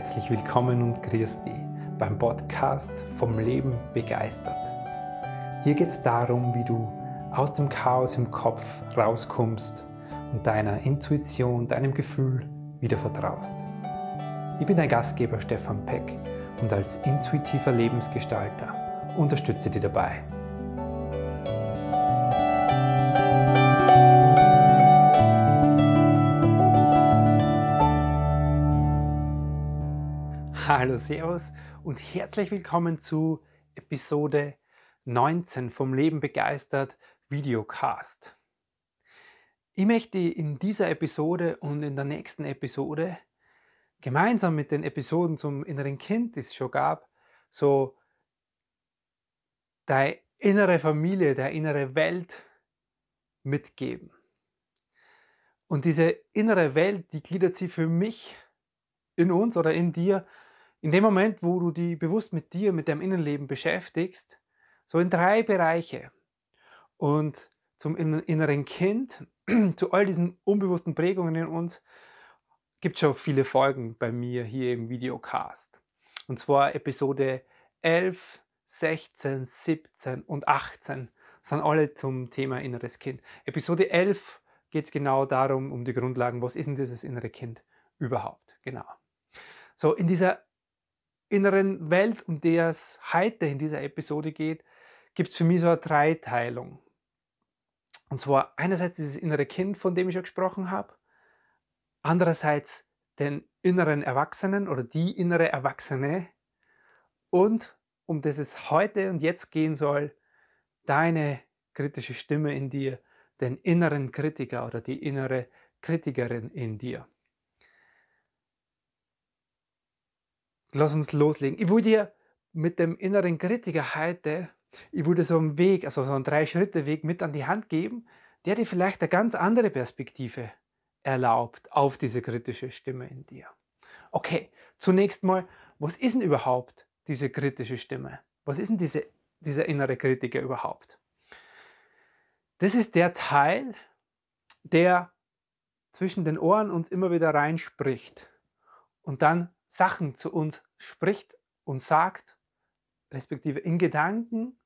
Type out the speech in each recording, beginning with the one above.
Herzlich willkommen und grüß dich beim Podcast vom Leben begeistert. Hier geht es darum, wie du aus dem Chaos im Kopf rauskommst und deiner Intuition, deinem Gefühl wieder vertraust. Ich bin dein Gastgeber Stefan Peck und als intuitiver Lebensgestalter unterstütze dich dabei. Hallo, Servus und herzlich willkommen zu Episode 19 vom Leben begeistert Videocast. Ich möchte in dieser Episode und in der nächsten Episode gemeinsam mit den Episoden zum inneren Kind, die es schon gab, so deine innere Familie, deine innere Welt mitgeben. Und diese innere Welt, die gliedert sie für mich in uns oder in dir in dem Moment, wo du dich bewusst mit dir, mit deinem Innenleben beschäftigst, so in drei Bereiche. Und zum inneren Kind, zu all diesen unbewussten Prägungen in uns, gibt es schon viele Folgen bei mir hier im Videocast. Und zwar Episode 11, 16, 17 und 18 sind alle zum Thema inneres Kind. Episode 11 geht es genau darum, um die Grundlagen, was ist denn dieses innere Kind überhaupt? Genau. So, in dieser inneren Welt, um die es heute in dieser Episode geht, gibt es für mich so eine Dreiteilung. Und zwar einerseits dieses innere Kind, von dem ich schon gesprochen habe, andererseits den inneren Erwachsenen oder die innere Erwachsene und um das es heute und jetzt gehen soll, deine kritische Stimme in dir, den inneren Kritiker oder die innere Kritikerin in dir. Lass uns loslegen. Ich will dir mit dem inneren Kritiker heute, ich dir so einen Weg, also so einen Drei-Schritte-Weg mit an die Hand geben, der dir vielleicht eine ganz andere Perspektive erlaubt auf diese kritische Stimme in dir. Okay, zunächst mal, was ist denn überhaupt diese kritische Stimme? Was ist denn diese, dieser innere Kritiker überhaupt? Das ist der Teil, der zwischen den Ohren uns immer wieder reinspricht und dann Sachen zu uns spricht und sagt, respektive in Gedanken,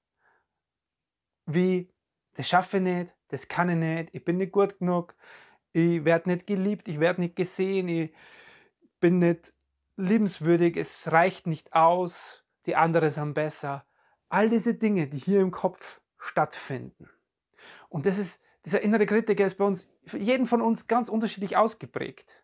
wie das schaffe ich nicht, das kann ich nicht, ich bin nicht gut genug, ich werde nicht geliebt, ich werde nicht gesehen, ich bin nicht liebenswürdig, es reicht nicht aus, die anderen sind besser. All diese Dinge, die hier im Kopf stattfinden. Und das ist, dieser innere Kritiker ist bei uns, für jeden von uns ganz unterschiedlich ausgeprägt.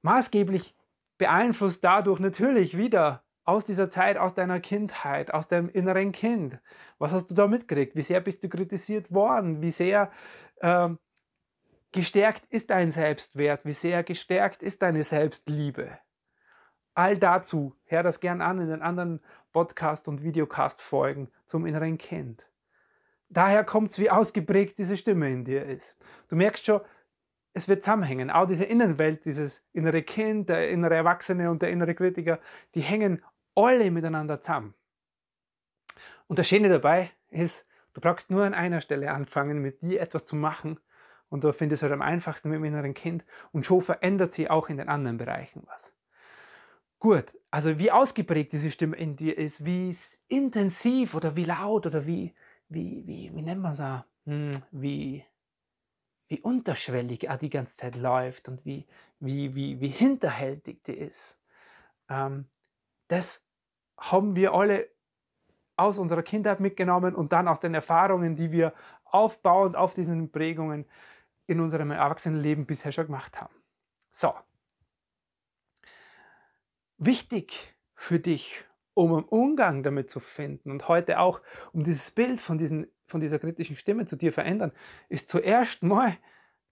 Maßgeblich beeinflusst dadurch natürlich wieder aus dieser Zeit, aus deiner Kindheit, aus deinem inneren Kind. Was hast du da mitgekriegt? Wie sehr bist du kritisiert worden? Wie sehr äh, gestärkt ist dein Selbstwert? Wie sehr gestärkt ist deine Selbstliebe? All dazu, hör das gern an in den anderen Podcast- und Videocast-Folgen zum inneren Kind. Daher kommt es, wie ausgeprägt diese Stimme in dir ist. Du merkst schon, es wird zusammenhängen. Auch diese Innenwelt, dieses innere Kind, der innere Erwachsene und der innere Kritiker, die hängen alle miteinander zusammen. Und das Schöne dabei ist, du brauchst nur an einer Stelle anfangen, mit dir etwas zu machen. Und da findest du halt am einfachsten mit dem inneren Kind. Und schon verändert sie auch in den anderen Bereichen was. Gut, also wie ausgeprägt diese Stimme in dir ist, wie intensiv oder wie laut oder wie, wie, wie, wie nennt man es auch, hm, wie, wie unterschwellig er die ganze Zeit läuft und wie, wie, wie, wie hinterhältig die ist. Ähm, das haben wir alle aus unserer Kindheit mitgenommen und dann aus den Erfahrungen, die wir aufbauend auf diesen Prägungen in unserem Erwachsenenleben bisher schon gemacht haben. So. Wichtig für dich, um einen Umgang damit zu finden und heute auch um dieses Bild von diesen von dieser kritischen Stimme zu dir verändern, ist zuerst mal,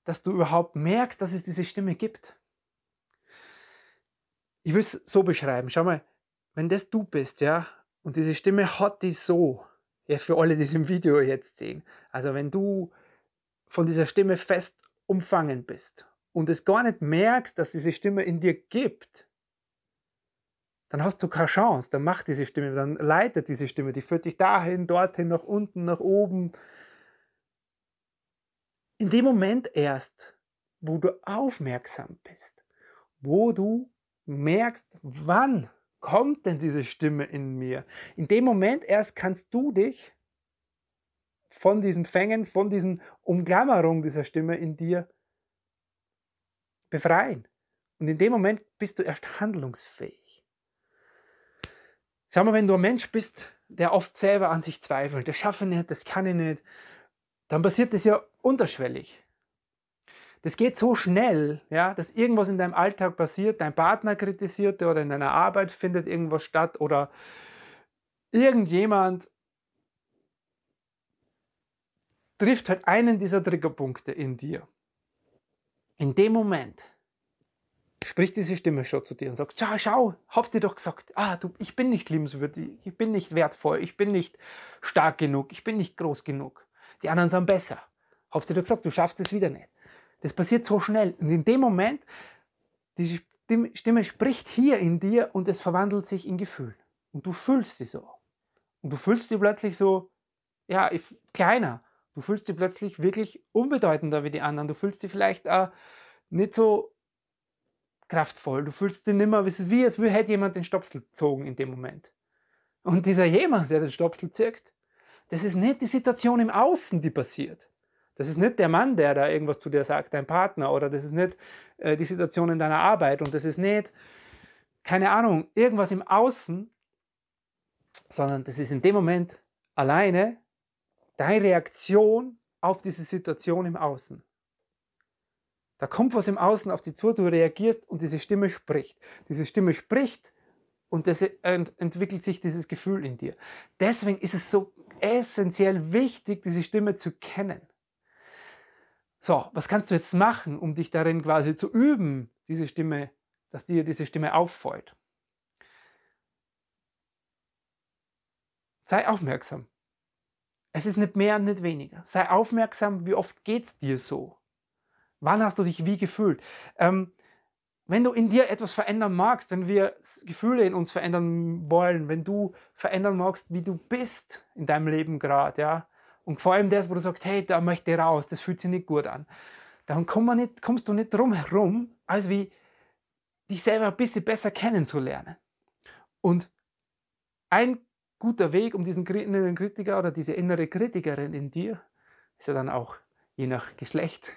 dass du überhaupt merkst, dass es diese Stimme gibt. Ich will es so beschreiben. Schau mal, wenn das du bist, ja, und diese Stimme hat die so, ja, für alle, die es im Video jetzt sehen. Also wenn du von dieser Stimme fest umfangen bist und es gar nicht merkst, dass diese Stimme in dir gibt, dann hast du keine Chance. Dann macht diese Stimme, dann leitet diese Stimme, die führt dich dahin, dorthin, nach unten, nach oben. In dem Moment erst, wo du aufmerksam bist, wo du merkst, wann kommt denn diese Stimme in mir? In dem Moment erst kannst du dich von diesem Fängen, von diesen Umklammerung dieser Stimme in dir befreien. Und in dem Moment bist du erst handlungsfähig. Schau mal, wenn du ein Mensch bist, der oft selber an sich zweifelt, das schaffe ich nicht, das kann ich nicht, dann passiert das ja unterschwellig. Das geht so schnell, ja, dass irgendwas in deinem Alltag passiert, dein Partner kritisiert oder in deiner Arbeit findet irgendwas statt oder irgendjemand trifft halt einen dieser Triggerpunkte in dir. In dem Moment spricht diese Stimme schon zu dir und sagt, schau, schau, hab's dir doch gesagt, ah, du, ich bin nicht liebenswürdig, ich bin nicht wertvoll, ich bin nicht stark genug, ich bin nicht groß genug. Die anderen sind besser. Hab's dir doch gesagt, du schaffst es wieder nicht. Das passiert so schnell. Und in dem Moment, die Stimme spricht hier in dir und es verwandelt sich in Gefühl. Und du fühlst sie so. Und du fühlst die plötzlich so, ja, kleiner. Du fühlst dich plötzlich wirklich unbedeutender wie die anderen. Du fühlst dich vielleicht auch nicht so kraftvoll. Du fühlst dich nicht mehr, wie als hätte jemand den Stopsel gezogen in dem Moment. Und dieser jemand, der den Stopsel zirkt, das ist nicht die Situation im Außen, die passiert. Das ist nicht der Mann, der da irgendwas zu dir sagt, dein Partner, oder das ist nicht äh, die Situation in deiner Arbeit und das ist nicht, keine Ahnung, irgendwas im Außen, sondern das ist in dem Moment alleine deine Reaktion auf diese Situation im Außen. Da kommt was im Außen auf dich zu, du reagierst und diese Stimme spricht. Diese Stimme spricht und es entwickelt sich dieses Gefühl in dir. Deswegen ist es so essentiell wichtig, diese Stimme zu kennen. So, was kannst du jetzt machen, um dich darin quasi zu üben, diese Stimme, dass dir diese Stimme auffällt? Sei aufmerksam. Es ist nicht mehr und nicht weniger. Sei aufmerksam, wie oft geht es dir so? Wann hast du dich wie gefühlt? Ähm, wenn du in dir etwas verändern magst, wenn wir Gefühle in uns verändern wollen, wenn du verändern magst, wie du bist in deinem Leben gerade, ja, und vor allem das, wo du sagst, hey, da möchte ich raus, das fühlt sich nicht gut an, dann komm nicht, kommst du nicht drum herum, als wie dich selber ein bisschen besser kennenzulernen. Und ein guter Weg, um diesen inneren Kritiker oder diese innere Kritikerin in dir, ist ja dann auch je nach Geschlecht,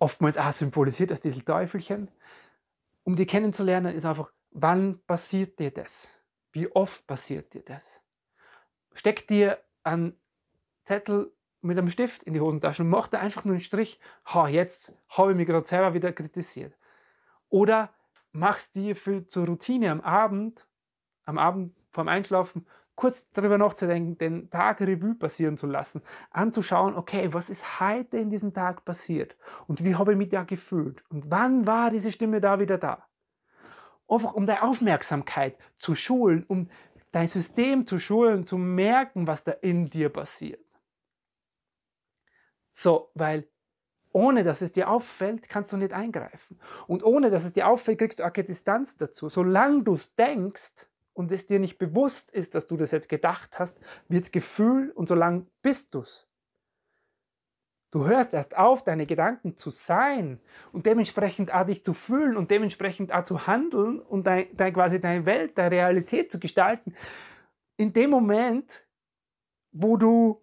oftmals auch symbolisiert als dieses Teufelchen, um die kennenzulernen, ist einfach, wann passiert dir das? Wie oft passiert dir das? Steck dir einen Zettel mit einem Stift in die Hosentasche und mach da einfach nur einen Strich. Ha, jetzt habe ich mich gerade selber wieder kritisiert. Oder machst dir für zur Routine am Abend am Abend vorm Einschlafen kurz darüber nachzudenken, den Tag Revue passieren zu lassen, anzuschauen, okay, was ist heute in diesem Tag passiert und wie habe ich mich da gefühlt und wann war diese Stimme da wieder da. Einfach um deine Aufmerksamkeit zu schulen, um dein System zu schulen, zu merken, was da in dir passiert. So, weil ohne dass es dir auffällt, kannst du nicht eingreifen. Und ohne dass es dir auffällt, kriegst du auch keine Distanz dazu. Solange du es denkst, und es dir nicht bewusst ist, dass du das jetzt gedacht hast, wird es Gefühl und so lang bist du es. Du hörst erst auf, deine Gedanken zu sein und dementsprechend auch dich zu fühlen und dementsprechend auch zu handeln und dein, dein, quasi deine Welt, deine Realität zu gestalten. In dem Moment, wo du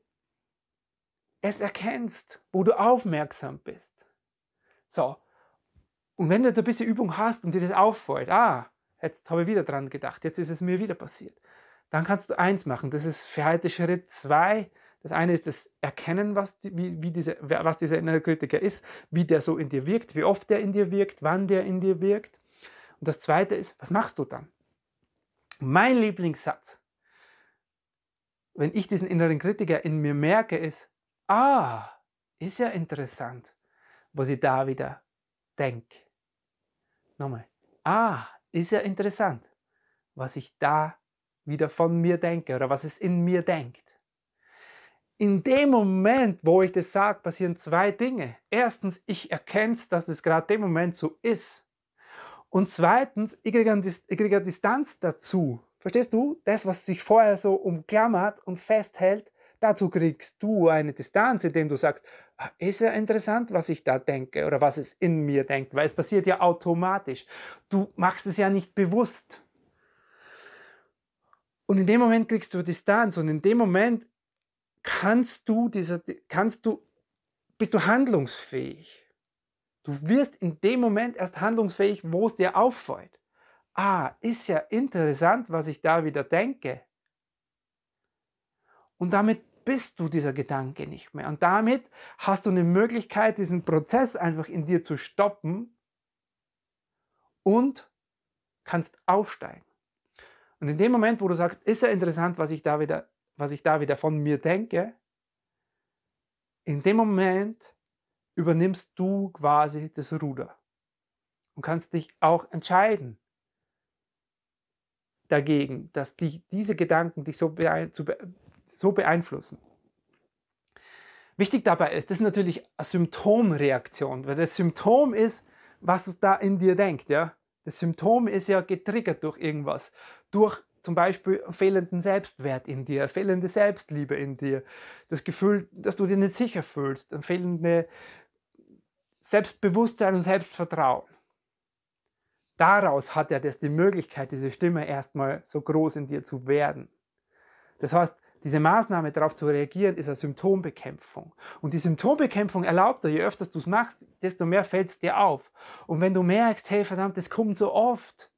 es erkennst, wo du aufmerksam bist. So. Und wenn du jetzt ein bisschen Übung hast und dir das auffällt, ah, jetzt habe ich wieder dran gedacht, jetzt ist es mir wieder passiert. Dann kannst du eins machen, das ist für heute Schritt zwei. Das eine ist das Erkennen, was, die, wie, wie diese, was dieser innere Kritiker ist, wie der so in dir wirkt, wie oft der in dir wirkt, wann der in dir wirkt. Und das zweite ist, was machst du dann? Mein Lieblingssatz, wenn ich diesen inneren Kritiker in mir merke, ist, ah, ist ja interessant, was ich da wieder denke. Nochmal, ah, ist ja interessant, was ich da wieder von mir denke oder was es in mir denkt. In dem Moment, wo ich das sage, passieren zwei Dinge. Erstens, ich erkenne, dass es gerade dem Moment so ist. Und zweitens, ich kriege, ich kriege Distanz dazu. Verstehst du? Das, was sich vorher so umklammert und festhält, Dazu kriegst du eine Distanz, indem du sagst, ah, ist ja interessant, was ich da denke oder was es in mir denkt, weil es passiert ja automatisch. Du machst es ja nicht bewusst. Und in dem Moment kriegst du Distanz und in dem Moment kannst du dieser, kannst du, bist du handlungsfähig. Du wirst in dem Moment erst handlungsfähig, wo es dir auffällt. Ah, ist ja interessant, was ich da wieder denke. Und damit bist du dieser Gedanke nicht mehr. Und damit hast du eine Möglichkeit, diesen Prozess einfach in dir zu stoppen und kannst aufsteigen. Und in dem Moment, wo du sagst, ist ja interessant, was ich da wieder, was ich da wieder von mir denke, in dem Moment übernimmst du quasi das Ruder und kannst dich auch entscheiden dagegen, dass die, diese Gedanken dich so, beein, so beeinflussen. Wichtig dabei ist, das ist natürlich eine Symptomreaktion, weil das Symptom ist, was es da in dir denkt. Ja? Das Symptom ist ja getriggert durch irgendwas, durch zum Beispiel fehlenden Selbstwert in dir, fehlende Selbstliebe in dir, das Gefühl, dass du dir nicht sicher fühlst, ein fehlende Selbstbewusstsein und Selbstvertrauen. Daraus hat er das die Möglichkeit, diese Stimme erstmal so groß in dir zu werden. Das heißt, diese Maßnahme darauf zu reagieren, ist eine Symptombekämpfung. Und die Symptombekämpfung erlaubt dir, je öfter du es machst, desto mehr fällt es dir auf. Und wenn du merkst, hey verdammt, das kommt so oft,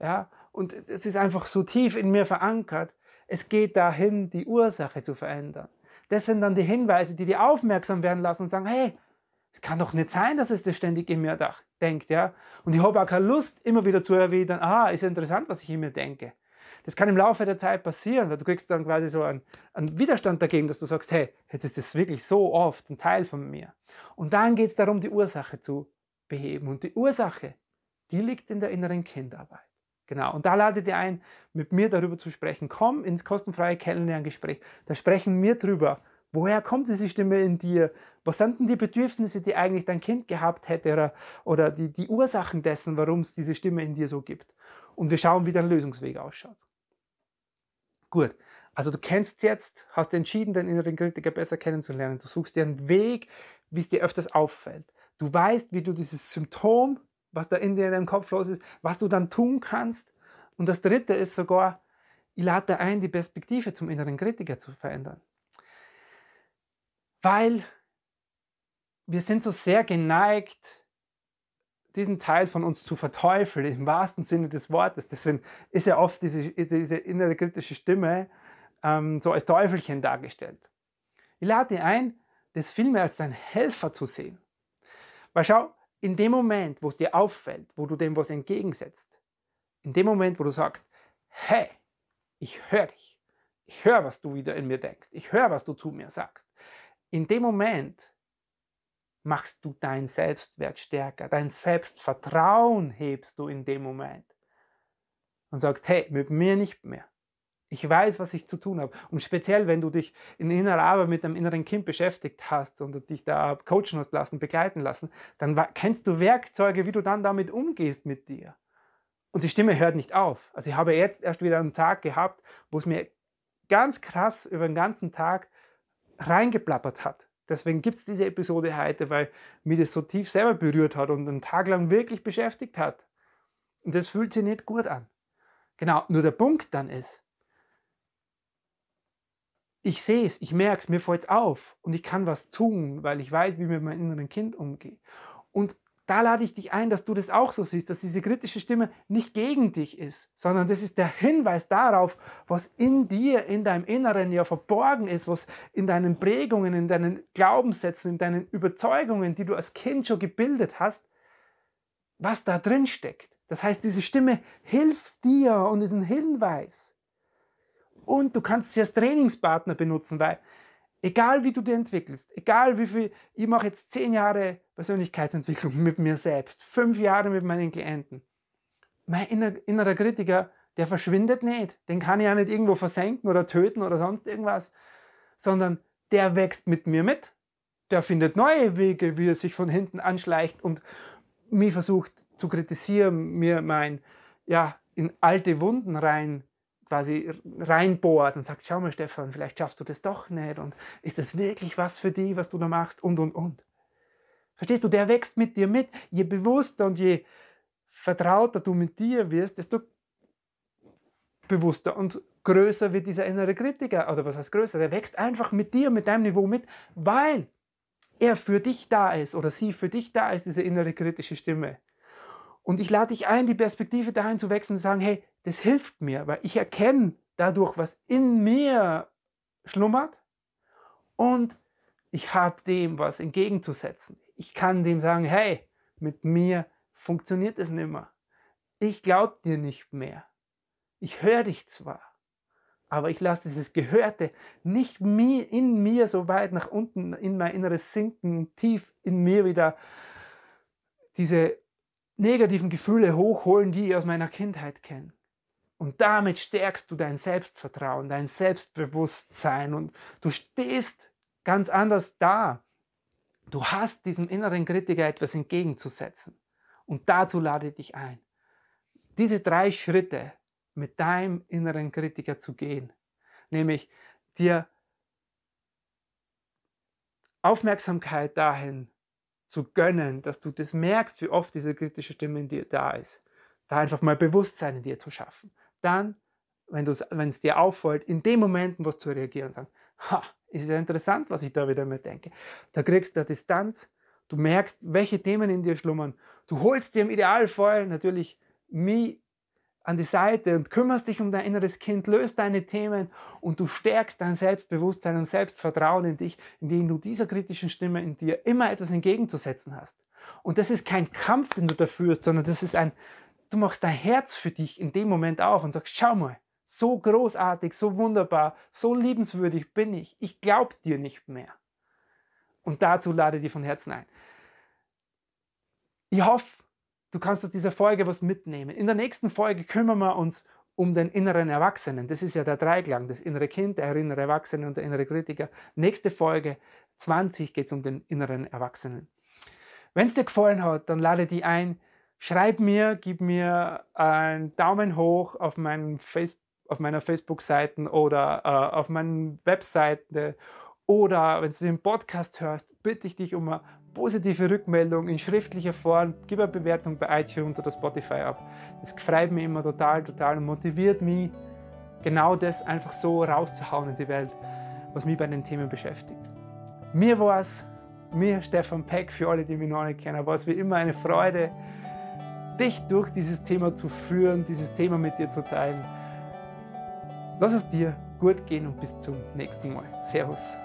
ja, und es ist einfach so tief in mir verankert, es geht dahin, die Ursache zu verändern. Das sind dann die Hinweise, die dir aufmerksam werden lassen und sagen, hey, es kann doch nicht sein, dass es das ständig in mir denkt, ja. Und ich habe auch keine Lust, immer wieder zu erwidern, ah, ist interessant, was ich in mir denke. Das kann im Laufe der Zeit passieren, du kriegst dann quasi so einen, einen Widerstand dagegen, dass du sagst, hey, jetzt ist das wirklich so oft ein Teil von mir. Und dann geht es darum, die Ursache zu beheben. Und die Ursache, die liegt in der inneren Kindarbeit. Genau, und da lade dir ein, mit mir darüber zu sprechen. Komm ins kostenfreie Kennenlerngespräch. Da sprechen wir drüber. Woher kommt diese Stimme in dir? Was sind denn die Bedürfnisse, die eigentlich dein Kind gehabt hätte oder, oder die, die Ursachen dessen, warum es diese Stimme in dir so gibt? Und wir schauen, wie dein Lösungsweg ausschaut. Gut, also du kennst jetzt, hast entschieden, deinen inneren Kritiker besser kennenzulernen. Du suchst dir einen Weg, wie es dir öfters auffällt. Du weißt, wie du dieses Symptom, was da in dir in deinem Kopf los ist, was du dann tun kannst. Und das dritte ist sogar, ich lade ein, die Perspektive zum inneren Kritiker zu verändern. Weil wir sind so sehr geneigt, diesen Teil von uns zu verteufeln, im wahrsten Sinne des Wortes. Deswegen ist ja oft diese, diese innere kritische Stimme ähm, so als Teufelchen dargestellt. Ich lade dich ein, das vielmehr als dein Helfer zu sehen. Weil schau, in dem Moment, wo es dir auffällt, wo du dem was entgegensetzt, in dem Moment, wo du sagst, hey, ich höre dich, ich höre, was du wieder in mir denkst, ich höre, was du zu mir sagst, in dem Moment machst du dein Selbstwert stärker, dein Selbstvertrauen hebst du in dem Moment und sagst, hey, mit mir nicht mehr. Ich weiß, was ich zu tun habe. Und speziell, wenn du dich in innerer Arbeit mit deinem inneren Kind beschäftigt hast und dich da coachen hast lassen, begleiten lassen, dann kennst du Werkzeuge, wie du dann damit umgehst mit dir. Und die Stimme hört nicht auf. Also ich habe jetzt erst wieder einen Tag gehabt, wo es mir ganz krass über den ganzen Tag reingeplappert hat. Deswegen gibt es diese Episode heute, weil mich das so tief selber berührt hat und einen Tag lang wirklich beschäftigt hat. Und das fühlt sich nicht gut an. Genau, nur der Punkt dann ist, ich sehe es, ich merke es, mir fällt es auf und ich kann was tun, weil ich weiß, wie ich mit meinem inneren Kind umgehe. Und da lade ich dich ein, dass du das auch so siehst, dass diese kritische Stimme nicht gegen dich ist, sondern das ist der Hinweis darauf, was in dir, in deinem Inneren ja verborgen ist, was in deinen Prägungen, in deinen Glaubenssätzen, in deinen Überzeugungen, die du als Kind schon gebildet hast, was da drin steckt. Das heißt, diese Stimme hilft dir und ist ein Hinweis. Und du kannst sie als Trainingspartner benutzen, weil Egal wie du dich entwickelst, egal wie viel, ich mache jetzt zehn Jahre Persönlichkeitsentwicklung mit mir selbst, fünf Jahre mit meinen Klienten. Mein innerer Kritiker, der verschwindet nicht. Den kann ich ja nicht irgendwo versenken oder töten oder sonst irgendwas, sondern der wächst mit mir mit. Der findet neue Wege, wie er sich von hinten anschleicht und mich versucht zu kritisieren, mir mein, ja, in alte Wunden rein quasi reinbohrt und sagt, schau mal Stefan, vielleicht schaffst du das doch nicht und ist das wirklich was für dich, was du da machst und und und. Verstehst du, der wächst mit dir mit. Je bewusster und je vertrauter du mit dir wirst, desto bewusster und größer wird dieser innere Kritiker. Oder was heißt größer? Der wächst einfach mit dir, mit deinem Niveau mit, weil er für dich da ist oder sie für dich da ist, diese innere kritische Stimme. Und ich lade dich ein, die Perspektive dahin zu wechseln und zu sagen, hey, das hilft mir, weil ich erkenne dadurch, was in mir schlummert und ich habe dem was entgegenzusetzen. Ich kann dem sagen, hey, mit mir funktioniert es nicht mehr. Ich glaube dir nicht mehr. Ich höre dich zwar, aber ich lasse dieses Gehörte nicht in mir so weit nach unten in mein Inneres sinken, tief in mir wieder diese negativen Gefühle hochholen, die ich aus meiner Kindheit kenne. Und damit stärkst du dein Selbstvertrauen, dein Selbstbewusstsein und du stehst ganz anders da. Du hast diesem inneren Kritiker etwas entgegenzusetzen. Und dazu lade ich dich ein. Diese drei Schritte mit deinem inneren Kritiker zu gehen, nämlich dir Aufmerksamkeit dahin zu gönnen, dass du das merkst, wie oft diese kritische Stimme in dir da ist. Da einfach mal Bewusstsein in dir zu schaffen. Dann, wenn es dir auffällt, in dem Moment was zu reagieren und sagen, ha, ist ja interessant, was ich da wieder mit denke. Da kriegst du Distanz, du merkst, welche Themen in dir schlummern. Du holst dir im Idealfall natürlich mich an die Seite und kümmerst dich um dein inneres Kind, löst deine Themen und du stärkst dein Selbstbewusstsein und Selbstvertrauen in dich, indem du dieser kritischen Stimme in dir immer etwas entgegenzusetzen hast. Und das ist kein Kampf, den du da führst, sondern das ist ein, du machst dein Herz für dich in dem Moment auf und sagst, schau mal, so großartig, so wunderbar, so liebenswürdig bin ich. Ich glaube dir nicht mehr. Und dazu lade dich von Herzen ein. Ich hoffe, du kannst aus dieser Folge was mitnehmen. In der nächsten Folge kümmern wir uns um den inneren Erwachsenen. Das ist ja der Dreiklang, das innere Kind, der innere Erwachsene und der innere Kritiker. Nächste Folge 20 geht es um den inneren Erwachsenen. Wenn es dir gefallen hat, dann lade dich ein, schreib mir, gib mir einen Daumen hoch auf, Face auf meiner Facebook-Seite oder äh, auf meiner Webseite. Oder wenn du den Podcast hörst, bitte ich dich um eine positive Rückmeldung in schriftlicher Form, gib eine Bewertung bei iTunes oder Spotify ab. Das freut mich immer total, total und motiviert mich, genau das einfach so rauszuhauen in die Welt, was mich bei den Themen beschäftigt. Mir war es, mir Stefan Peck, für alle, die mich noch nicht kennen, war es wie immer eine Freude, dich durch dieses Thema zu führen, dieses Thema mit dir zu teilen. Lass es dir gut gehen und bis zum nächsten Mal. Servus.